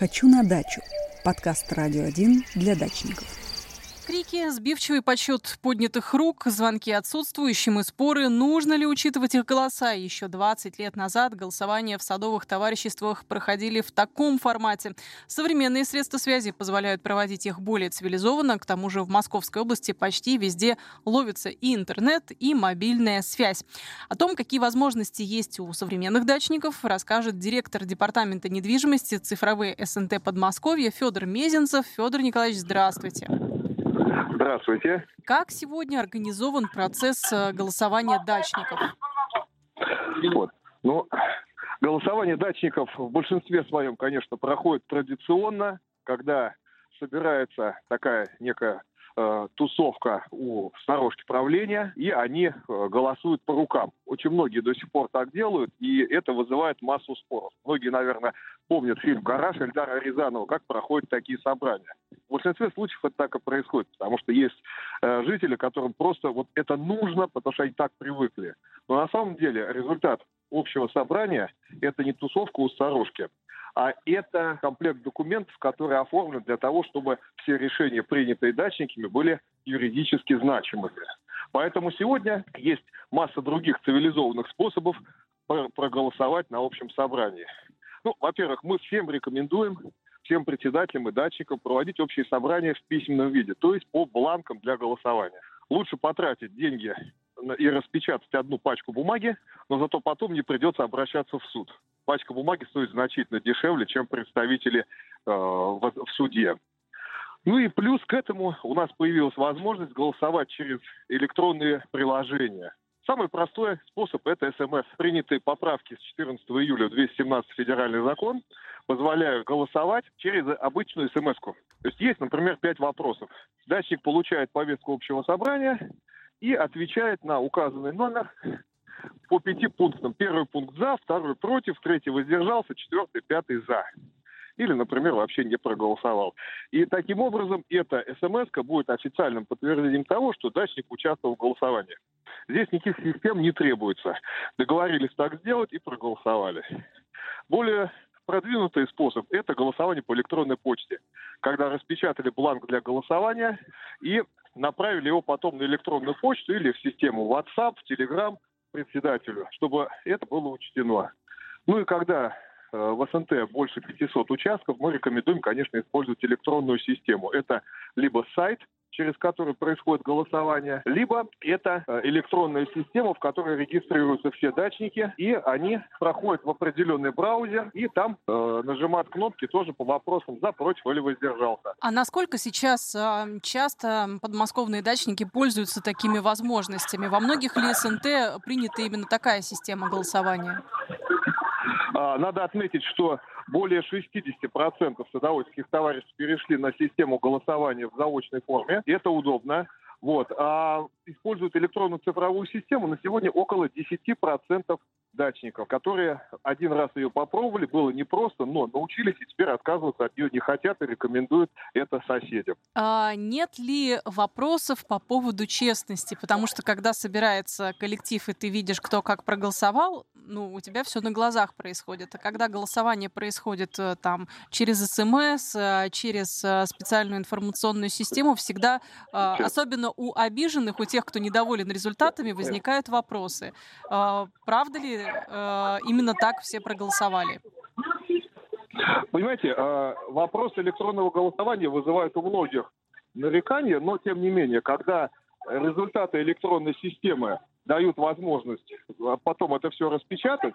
«Хочу на дачу» – подкаст «Радио 1» для дачников. Крики, сбивчивый подсчет поднятых рук, звонки отсутствующим и споры, нужно ли учитывать их голоса. Еще 20 лет назад голосования в садовых товариществах проходили в таком формате. Современные средства связи позволяют проводить их более цивилизованно. К тому же в Московской области почти везде ловится и интернет, и мобильная связь. О том, какие возможности есть у современных дачников, расскажет директор Департамента недвижимости цифровые СНТ Подмосковья Федор Мезенцев. Федор Николаевич, здравствуйте. Здравствуйте. Как сегодня организован процесс э, голосования дачников? Вот. Ну, голосование дачников в большинстве своем, конечно, проходит традиционно, когда собирается такая некая э, тусовка у сторожки правления, и они э, голосуют по рукам. Очень многие до сих пор так делают, и это вызывает массу споров. Многие, наверное, помнят фильм «Гараж» Эльдара Рязанова, как проходят такие собрания. В большинстве случаев это так и происходит, потому что есть э, жители, которым просто вот это нужно, потому что они так привыкли. Но на самом деле результат общего собрания – это не тусовка у сторожки, а это комплект документов, которые оформлены для того, чтобы все решения, принятые дачниками, были юридически значимыми. Поэтому сегодня есть масса других цивилизованных способов проголосовать на общем собрании. Ну, во-первых, мы всем рекомендуем всем председателям и датчикам проводить общие собрания в письменном виде, то есть по бланкам для голосования. Лучше потратить деньги и распечатать одну пачку бумаги, но зато потом не придется обращаться в суд. Пачка бумаги стоит значительно дешевле, чем представители э, в, в суде. Ну и плюс к этому у нас появилась возможность голосовать через электронные приложения. Самый простой способ – это СМС. Принятые поправки с 14 июля в 217 федеральный закон позволяют голосовать через обычную смс -ку. То есть есть, например, пять вопросов. Датчик получает повестку общего собрания и отвечает на указанный номер по пяти пунктам. Первый пункт «за», второй «против», третий «воздержался», четвертый, пятый «за». Или, например, вообще не проголосовал. И таким образом эта смс будет официальным подтверждением того, что дачник участвовал в голосовании. Здесь никаких систем не требуется. Договорились так сделать и проголосовали. Более продвинутый способ – это голосование по электронной почте. Когда распечатали бланк для голосования и направили его потом на электронную почту или в систему WhatsApp, Telegram председателю, чтобы это было учтено. Ну и когда э, в СНТ больше 500 участков, мы рекомендуем, конечно, использовать электронную систему. Это либо сайт через который происходит голосование, либо это э, электронная система, в которой регистрируются все дачники, и они проходят в определенный браузер, и там э, нажимают кнопки тоже по вопросам за, против или воздержался. А насколько сейчас э, часто подмосковные дачники пользуются такими возможностями? Во многих ли СНТ принята именно такая система голосования? А, надо отметить, что более 60% садоводских товариществ перешли на систему голосования в заочной форме. Это удобно. Вот. А используют электронную цифровую систему на сегодня около 10% дачников, которые один раз ее попробовали, было непросто, но научились и теперь отказываться от нее не хотят и рекомендуют это соседям. А нет ли вопросов по поводу честности? Потому что когда собирается коллектив, и ты видишь, кто как проголосовал, ну, у тебя все на глазах происходит. А когда голосование происходит э, там через СМС, э, через э, специальную информационную систему, всегда, особенно у обиженных, у тех, кто недоволен результатами, возникают вопросы. Правда ли именно так все проголосовали? Понимаете, вопрос электронного голосования вызывает у многих нарекания, но тем не менее, когда результаты электронной системы дают возможность а потом это все распечатать,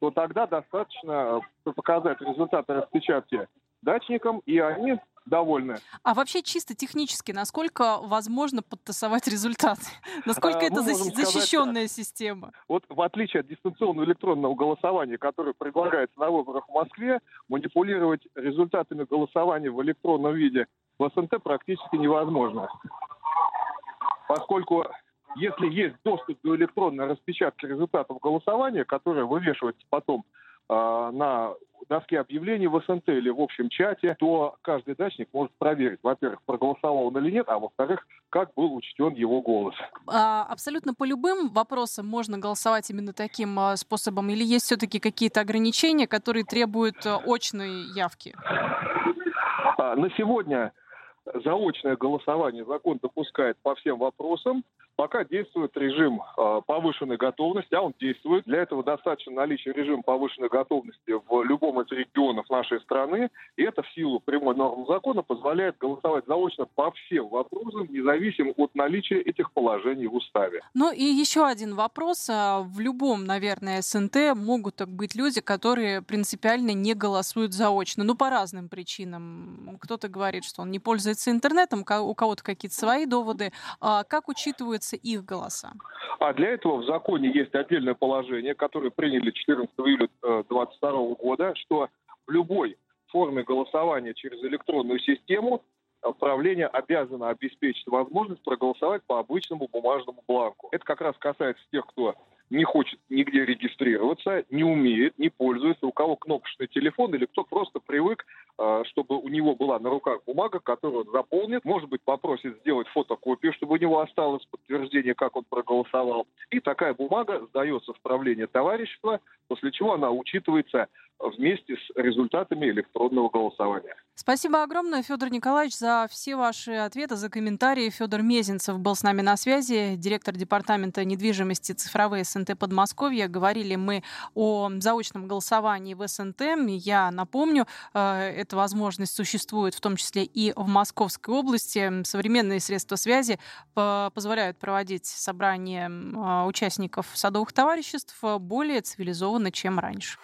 то тогда достаточно э, показать результаты распечатки дачникам, и они довольны. А вообще чисто технически, насколько возможно подтасовать результаты? Насколько а, это защищенная сказать, система? Вот в отличие от дистанционного электронного голосования, которое предлагается на выборах в Москве, манипулировать результатами голосования в электронном виде в СНТ практически невозможно. Поскольку если есть доступ до электронной распечатки результатов голосования, которая вывешивается потом на доске объявлений в СНТ или в общем чате, то каждый дачник может проверить, во-первых, проголосовал он или нет, а во-вторых, как был учтен его голос. А, абсолютно по любым вопросам можно голосовать именно таким а, способом? Или есть все-таки какие-то ограничения, которые требуют а, очной явки? А, на сегодня заочное голосование закон допускает по всем вопросам. Пока действует режим э, повышенной готовности, а он действует. Для этого достаточно наличия режима повышенной готовности в любом из регионов нашей страны. И это в силу прямой нормы закона позволяет голосовать заочно по всем вопросам, независимо от наличия этих положений в уставе. Ну и еще один вопрос. А, в любом, наверное, СНТ могут быть люди, которые принципиально не голосуют заочно. Ну, по разным причинам. Кто-то говорит, что он не пользуется интернетом, у кого-то какие-то свои доводы. А как учитываются учитываются их голоса? А для этого в законе есть отдельное положение, которое приняли 14 июля 2022 э, года, что в любой форме голосования через электронную систему правление обязано обеспечить возможность проголосовать по обычному бумажному бланку. Это как раз касается тех, кто не хочет нигде регистрироваться, не умеет, не пользуется, у кого кнопочный телефон или кто просто привык, э, чтобы у него была на руках бумага, которую он заполнит, может быть, попросит сделать фотокопию, чтобы у него осталось подтверждение, как он проголосовал. И такая бумага сдается в правление товарищества, после чего она учитывается вместе с результатами электронного голосования. Спасибо огромное, Федор Николаевич, за все ваши ответы, за комментарии. Федор Мезенцев был с нами на связи, директор департамента недвижимости цифровые СНТ Подмосковья. Говорили мы о заочном голосовании в СНТ. Я напомню, э, эта возможность существует в том числе и в Московской области. Современные средства связи позволяют проводить собрания участников садовых товариществ более цивилизованно, чем раньше.